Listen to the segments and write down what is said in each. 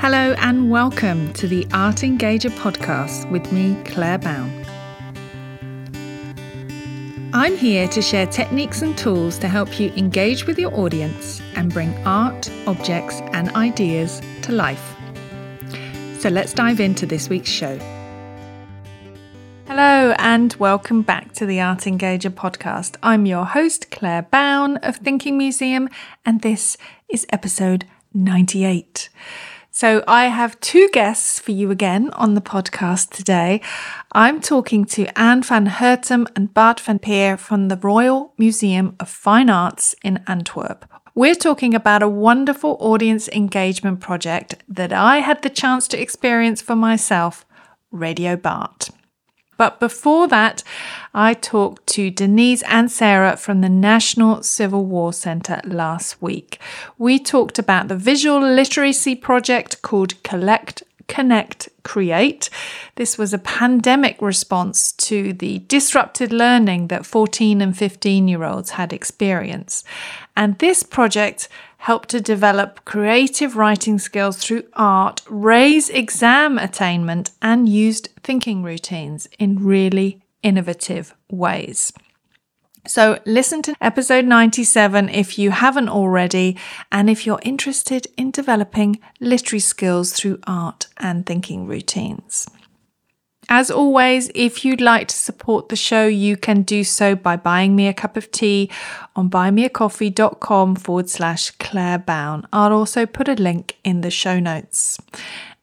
Hello and welcome to the Art Engager podcast with me, Claire Bown. I'm here to share techniques and tools to help you engage with your audience and bring art, objects, and ideas to life. So let's dive into this week's show. Hello, and welcome back to the Art Engager podcast. I'm your host, Claire Bown of Thinking Museum, and this is episode 98. So, I have two guests for you again on the podcast today. I'm talking to An van Hertum and Bart van Peer from the Royal Museum of Fine Arts in Antwerp. We're talking about a wonderful audience engagement project that I had the chance to experience for myself Radio Bart. But before that, I talked to Denise and Sarah from the National Civil War Centre last week. We talked about the visual literacy project called Collect, Connect, Create. This was a pandemic response to the disrupted learning that 14 and 15 year olds had experienced. And this project helped to develop creative writing skills through art, raise exam attainment, and used thinking routines in really innovative ways. So, listen to episode 97 if you haven't already, and if you're interested in developing literary skills through art and thinking routines. As always, if you'd like to support the show, you can do so by buying me a cup of tea on buymeacoffee.com forward slash Claire Bown. I'll also put a link in the show notes.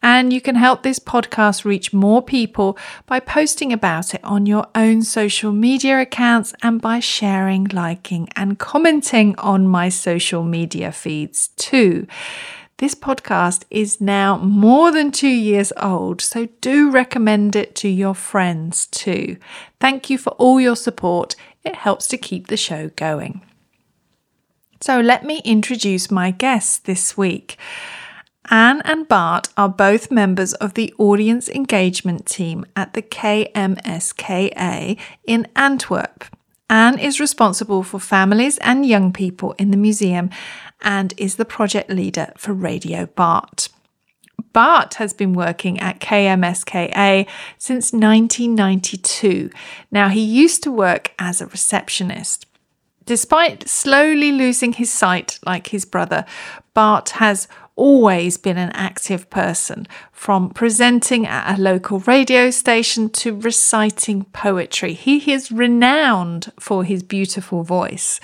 And you can help this podcast reach more people by posting about it on your own social media accounts and by sharing, liking, and commenting on my social media feeds too. This podcast is now more than two years old, so do recommend it to your friends too. Thank you for all your support, it helps to keep the show going. So, let me introduce my guests this week. An and Bart are both members of the audience engagement team at the KMSKA in Antwerp. An is responsible for families and young people in the museum and is the project leader for Radio Bart. Bart has been working at KMSKA since 1992. Now, he used to work as a receptionist. Despite slowly losing his sight like his brother, Bart has always been an active person, from presenting at a local radio station to reciting poetry. He is renowned for his beautiful voice.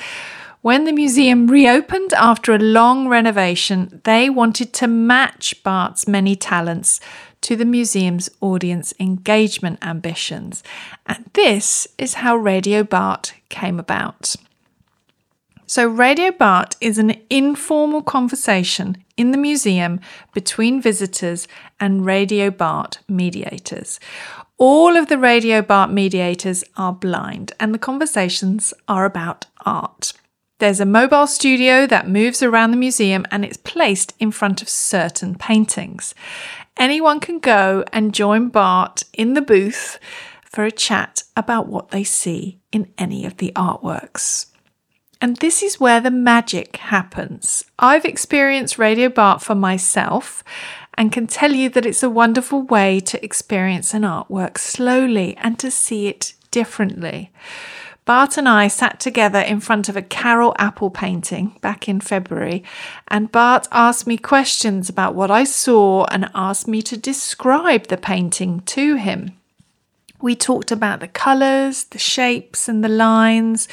When the museum reopened after a long renovation, they wanted to match Bart's many talents to the museum's audience engagement ambitions. And this is how Radio Bart came about. So, Radio Bart is an informal conversation in the museum between visitors and Radio Bart mediators. All of the Radio Bart mediators are blind, and the conversations are about art. There's a mobile studio that moves around the museum and it's placed in front of certain paintings. Anyone can go and join Bart in the booth for a chat about what they see in any of the artworks. And this is where the magic happens. I've experienced Radio Bart for myself and can tell you that it's a wonderful way to experience an artwork slowly and to see it differently. Bart and I sat together in front of a Karel Appel painting back in February, and Bart asked me questions about what I saw and asked me to describe the painting to him. We talked about the colours, the shapes, and the lines.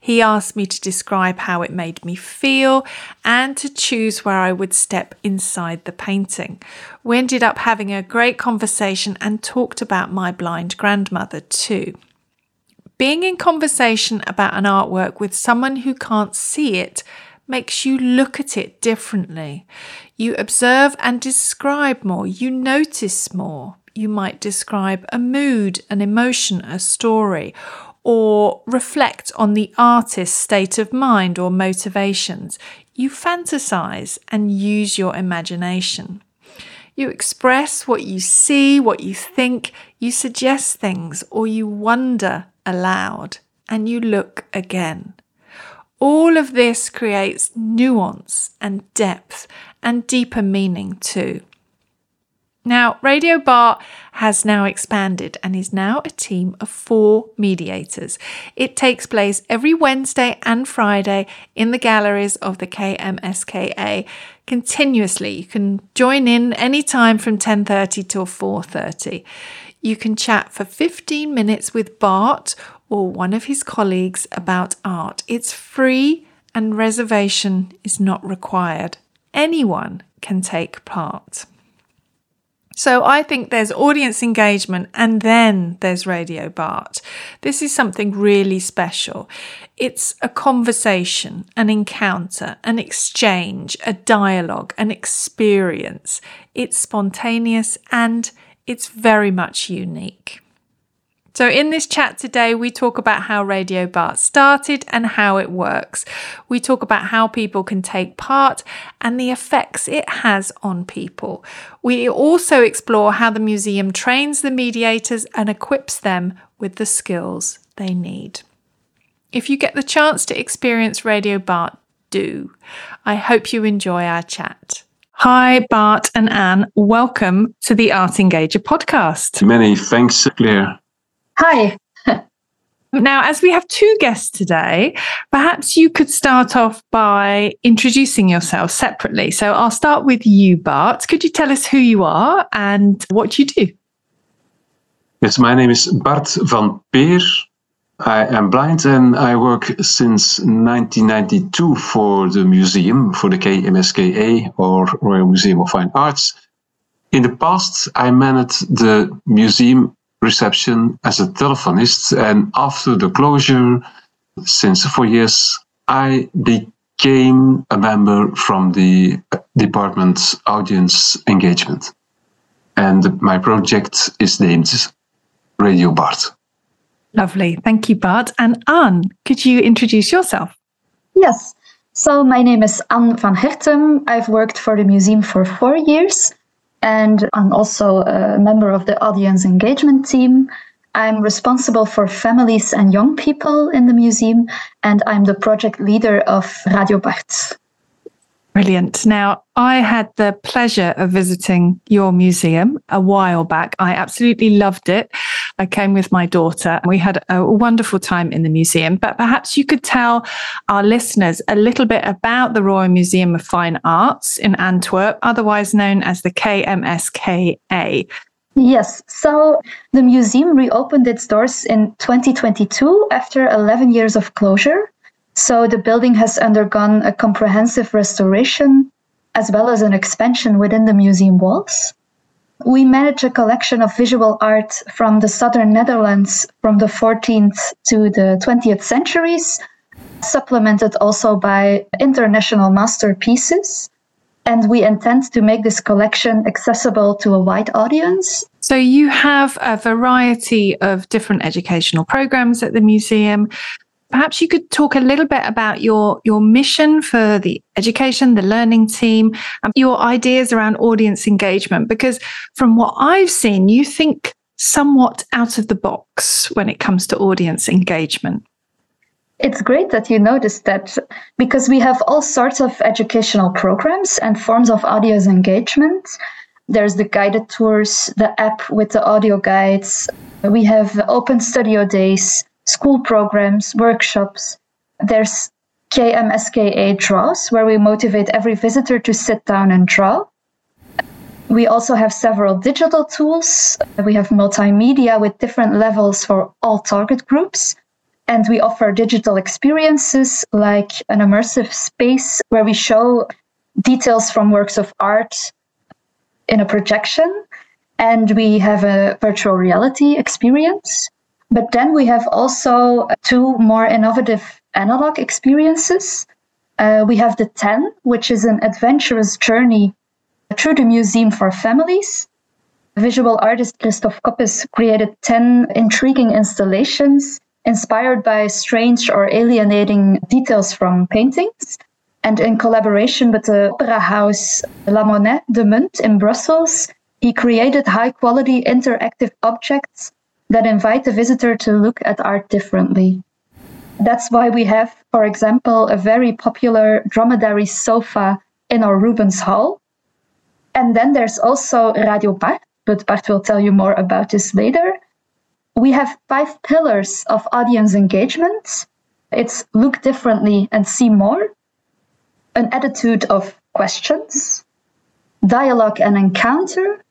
He asked me to describe how it made me feel and to choose where I would step inside the painting. We ended up having a great conversation and talked about my blind grandmother too being in conversation about an artwork with someone who can't see it makes you look at it differently. You observe and describe more, you notice more. You might describe a mood, an emotion, a story, or reflect on the artist's state of mind or motivations. You fantasize and use your imagination. You express what you see, what you think, you suggest things, or you wonder aloud and you look again. All of this creates nuance and depth and deeper meaning too. Now, Radio Bart has now expanded and is now a team of four mediators. It takes place every Wednesday and Friday in the galleries of the KMSKA continuously. You can join in anytime from 10:30 till 4:30. You can chat for 15 minutes with Bart or one of his colleagues about art. It's free and reservation is not required. Anyone can take part. So I think there's audience engagement and then there's Radio Bart. This is something really special. It's a conversation, an encounter, an exchange, a dialogue, an experience. It's spontaneous and it's very much unique. So, in this chat today, we talk about how Radio Bart started and how it works. We talk about how people can take part and the effects it has on people. We also explore how the museum trains the mediators and equips them with the skills they need. If you get the chance to experience Radio Bart, do. I hope you enjoy our chat. Hi, Bart and An. Welcome to the Art Engager podcast. Many thanks, Claire. Hi. now, as we have two guests today, perhaps you could start off by introducing yourself separately. So I'll start with you, Bart. Could you tell us who you are and what you do? Yes, my name is Bart van Peer. I am blind and I work since 1992 for the museum, for the KMSKA or Royal Museum of Fine Arts. In the past, I managed the museum reception as a telephonist. And after the closure, since four years, I became a member from the department's audience engagement. And my project is named Radio Bart. Lovely. Thank you, Bart. And An, could you introduce yourself? Yes. So, my name is An van Hertum. I've worked for the museum for four years and I'm also a member of the audience engagement team. I'm responsible for families and young people in the museum, and I'm the project leader of Radio Bart. Brilliant. Now, I had the pleasure of visiting your museum a while back. I absolutely loved it. I came with my daughter. We had a wonderful time in the museum, but perhaps you could tell our listeners a little bit about the Royal Museum of Fine Arts in Antwerp, otherwise known as the KMSKA. Yes, so the museum reopened its doors in 2022 after 11 years of closure. So the building has undergone a comprehensive restoration as well as an expansion within the museum walls. We manage a collection of visual art from the southern Netherlands from the 14th to the 20th centuries, supplemented also by international masterpieces. And we intend to make this collection accessible to a wide audience. So, you have a variety of different educational programs at the museum perhaps you could talk a little bit about your your mission for the education, the learning team, and your ideas around audience engagement. Because from what I've seen, you think somewhat out of the box when it comes to audience engagement. It's great that you noticed that because we have all sorts of educational programs and forms of audience engagement. There's the guided tours, the app with the audio guides. We have open studio days, school programs, workshops. There's KMSKA Draws, where we motivate every visitor to sit down and draw. We also have several digital tools. We have multimedia with different levels for all target groups. And we offer digital experiences like an immersive space where we show details from works of art in a projection. And we have a virtual reality experience. But then we have also two more innovative analog experiences. Uh, we have the 10, which is an adventurous journey through the museum for families. Visual artist Christophe Coppens created 10 intriguing installations inspired by strange or alienating details from paintings. And in collaboration with the opera house La Monnaie de Munt in Brussels, he created high quality interactive objects that invite the visitor to look at art differently. That's why we have, for example, a very popular dromedary sofa in our Rubens Hall. And then there's also Radio Bart, but Bart will tell you more about this later. We have five pillars of audience engagement. It's look differently and see more, an attitude of questions, dialogue and encounter,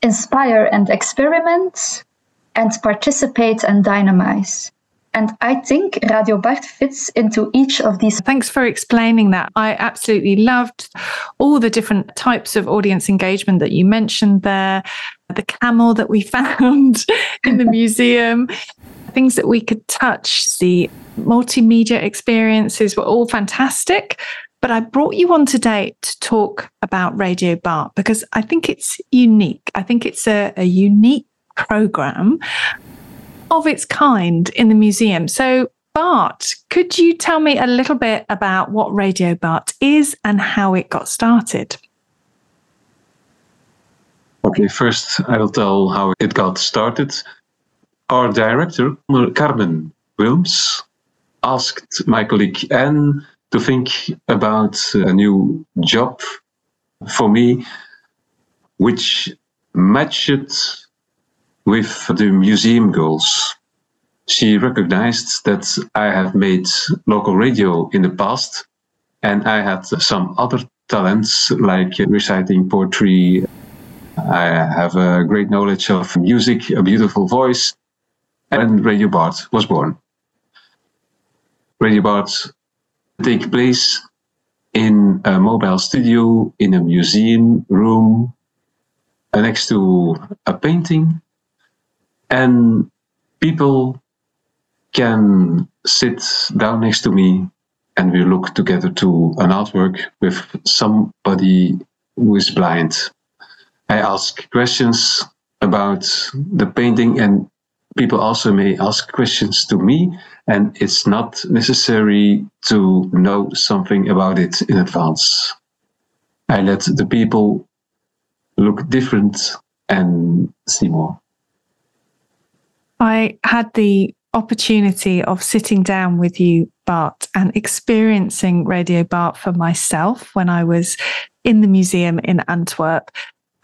inspire and experiment, and participate and dynamize. And I think Radio Bart fits into each of these. Thanks for explaining that. I absolutely loved all the different types of audience engagement that you mentioned there, the camel that we found in the museum, things that we could touch, the multimedia experiences were all fantastic. But I brought you on today to talk about Radio Bart because I think it's unique. I think it's a, a unique program of its kind in the museum. So, Bart, could you tell me a little bit about what Radio Bart is and how it got started? Okay, first I will tell how it got started. Our director, Carmen Willems, asked my colleague An to think about a new job for me, which matched with the museum goals. She recognized that I have made local radio in the past and I had some other talents like reciting poetry. I have a great knowledge of music, a beautiful voice, and Radio Bart was born. Radio Bart take place in a mobile studio in a museum room next to a painting and people can sit down next to me and we look together to an artwork with somebody who is blind. I ask questions about the painting and people also may ask questions to me and it's not necessary to know something about it in advance. I let the people look different and see more. I had the opportunity of sitting down with you, Bart, and experiencing Radio Bart for myself when I was in the museum in Antwerp.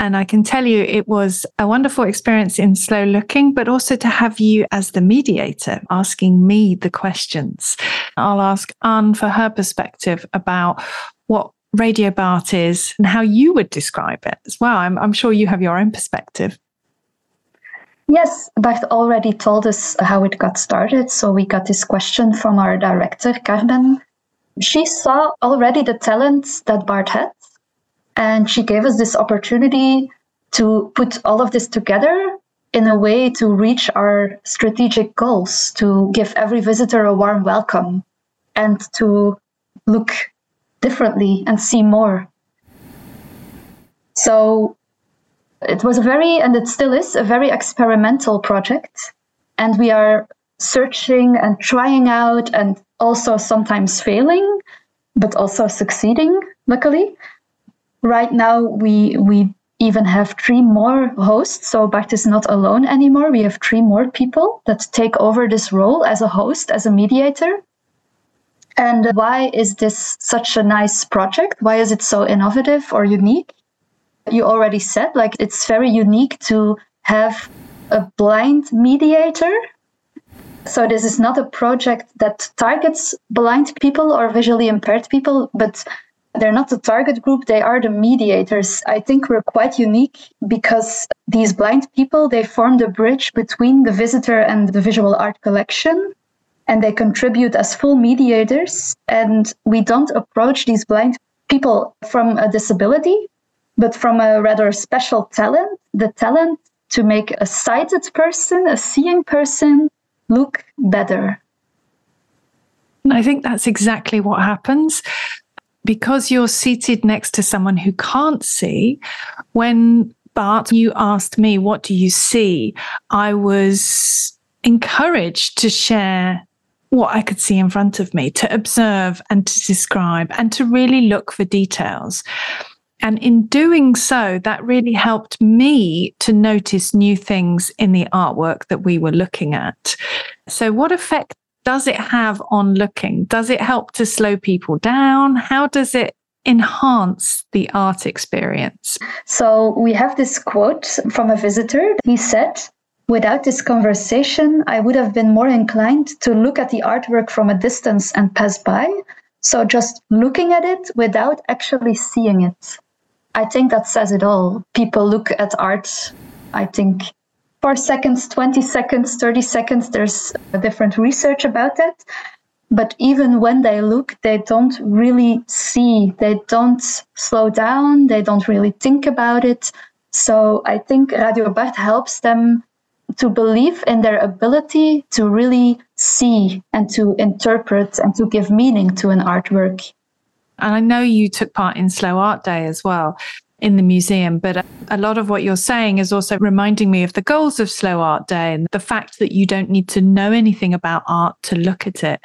And I can tell you it was a wonderful experience in slow looking, but also to have you as the mediator asking me the questions. I'll ask An for her perspective about what Radio Bart is and how you would describe it as well. I'm, I'm sure you have your own perspective. Yes, Bart already told us how it got started. So we got this question from our director, Carmen. She saw already the talents that Bart had, and she gave us this opportunity to put all of this together in a way to reach our strategic goals, to give every visitor a warm welcome, and to look differently and see more. So it was a very, and it still is, a very experimental project. And we are searching and trying out and also sometimes failing, but also succeeding, luckily. Right now, we, we even have three more hosts. So Bart is not alone anymore. We have three more people that take over this role as a host, as a mediator. And why is this such a nice project? Why is it so innovative or unique? You already said, like it's very unique to have a blind mediator. So this is not a project that targets blind people or visually impaired people, but they're not the target group, they are the mediators. I think we're quite unique because these blind people, they form the bridge between the visitor and the visual art collection and they contribute as full mediators and we don't approach these blind people from a disability but from a rather special talent, the talent to make a sighted person, a seeing person, look better. I think that's exactly what happens. Because you're seated next to someone who can't see, when Bart, you asked me, What do you see? I was encouraged to share what I could see in front of me, to observe and to describe and to really look for details. And in doing so, that really helped me to notice new things in the artwork that we were looking at. So, what effect does it have on looking? Does it help to slow people down? How does it enhance the art experience? So we have this quote from a visitor. He said, Without this conversation, I would have been more inclined to look at the artwork from a distance and pass by. So just looking at it without actually seeing it. I think that says it all. People look at art, I think, four seconds, 20 seconds, 30 seconds. There's a different research about that. But even when they look, they don't really see, they don't slow down, they don't really think about it. So I think Radio Bart helps them to believe in their ability to really see and to interpret and to give meaning to an artwork. And I know you took part in Slow Art Day as well in the museum, but a lot of what you're saying is also reminding me of the goals of Slow Art Day and the fact that you don't need to know anything about art to look at it.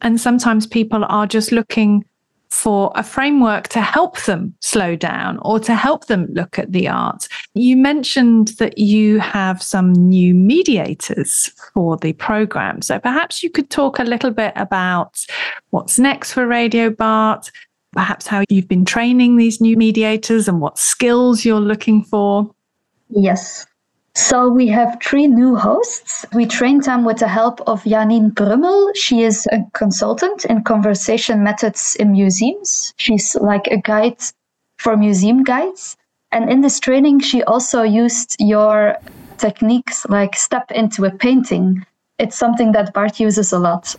And sometimes people are just looking for a framework to help them slow down or to help them look at the art. You mentioned that you have some new mediators for the program. So perhaps you could talk a little bit about what's next for Radio Bart, perhaps how you've been training these new mediators and what skills you're looking for. Yes. So we have three new hosts. We trained them with the help of Janine Brummel. She is a consultant in conversation methods in museums. She's like a guide for museum guides. And in this training, she also used your techniques like step into a painting. It's something that Bart uses a lot.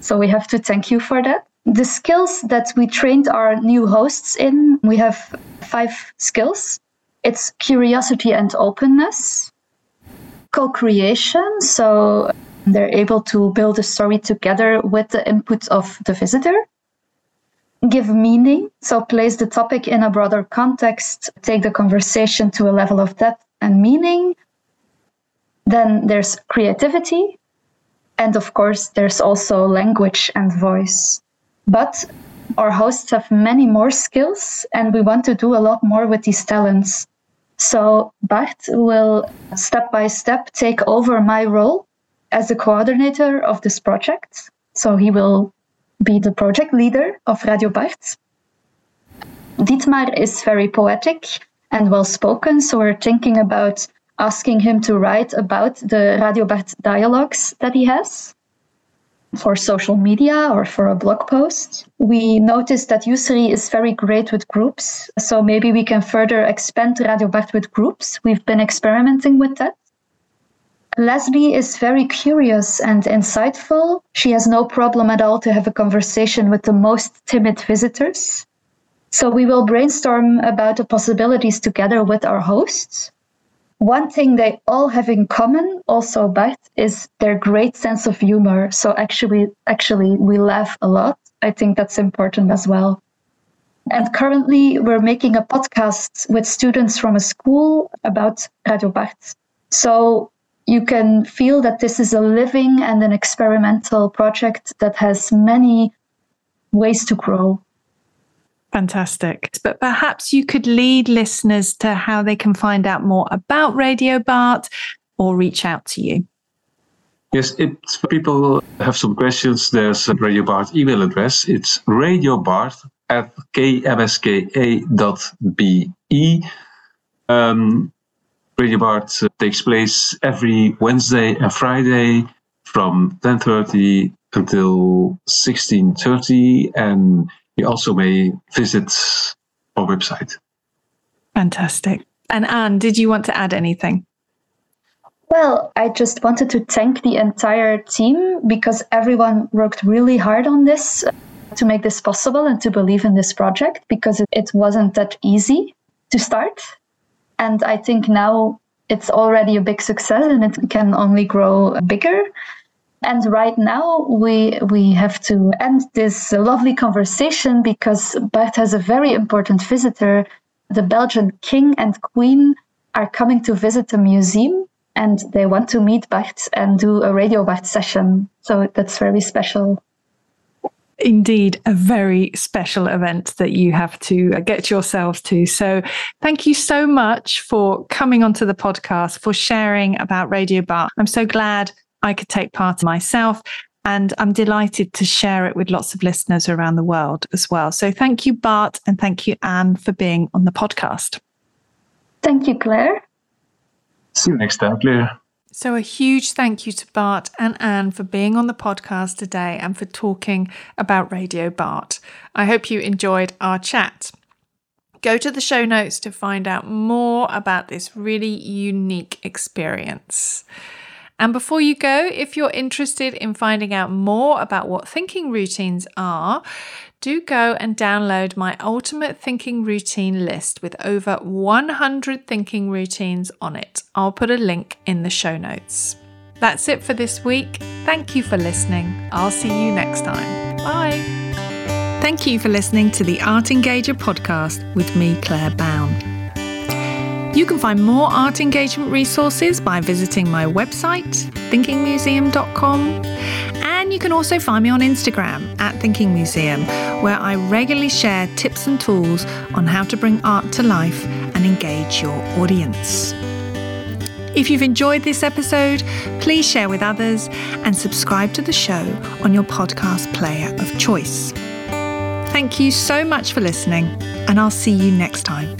So we have to thank you for that. The skills that we trained our new hosts in, we have five skills it's curiosity and openness, co creation. So they're able to build a story together with the input of the visitor. Give meaning, so place the topic in a broader context, take the conversation to a level of depth and meaning. Then there's creativity. And of course, there's also language and voice. But our hosts have many more skills, and we want to do a lot more with these talents. So Bart will step by step take over my role as the coordinator of this project. So he will be the project leader of Radio Bart. Dietmar is very poetic and well spoken, so we're thinking about asking him to write about the Radio Bart dialogues that he has for social media or for a blog post. We noticed that Yusri is very great with groups, so maybe we can further expand Radio Bart with groups. We've been experimenting with that. Leslie is very curious and insightful. She has no problem at all to have a conversation with the most timid visitors. So we will brainstorm about the possibilities together with our hosts. One thing they all have in common, also Bart, is their great sense of humor. So actually, actually, we laugh a lot. I think that's important as well. And currently, we're making a podcast with students from a school about Radio Bart. So you can feel that this is a living and an experimental project that has many ways to grow. Fantastic. But perhaps you could lead listeners to how they can find out more about Radio Bart or reach out to you. Yes, if people have some questions, there's a Radio Bart email address. It's radiobart at kmska.be. Um, Radio Bart uh, takes place every Wednesday and Friday from 10.30 until 16.30 and you also may visit our website. Fantastic. And An, did you want to add anything? Well, I just wanted to thank the entire team because everyone worked really hard on this to make this possible and to believe in this project because it, wasn't that easy to start. And I think now it's already a big success and it can only grow bigger. And right now we we have to end this lovely conversation because Bart has a very important visitor. The Belgian king and queen are coming to visit the museum and they want to meet Bart and do a radio Bart session. So that's very special. Indeed, a very special event that you have to uh, get yourselves to. So, thank you so much for coming onto the podcast, for sharing about Radio Bart. I'm so glad I could take part myself. And I'm delighted to share it with lots of listeners around the world as well. So thank you, Bart, and thank you, An, for being on the podcast. Thank you, Claire. See you next time, Claire. So, a huge thank you to Bart and An for being on the podcast today and for talking about Radio Bart. I hope you enjoyed our chat. Go to the show notes to find out more about this really unique experience. And before you go, if you're interested in finding out more about what thinking routines are, do go and download my ultimate thinking routine list with over 100 thinking routines on it. I'll put a link in the show notes. That's it for this week. Thank you for listening. I'll see you next time. Bye. Thank you for listening to the Art Engager podcast with me, Claire Bown. You can find more art engagement resources by visiting my website, thinkingmuseum.com you can also find me on Instagram at Thinking Museum, where I regularly share tips and tools on how to bring art to life and engage your audience. If you've enjoyed this episode, please share with others and subscribe to the show on your podcast player of choice. Thank you so much for listening, and I'll see you next time.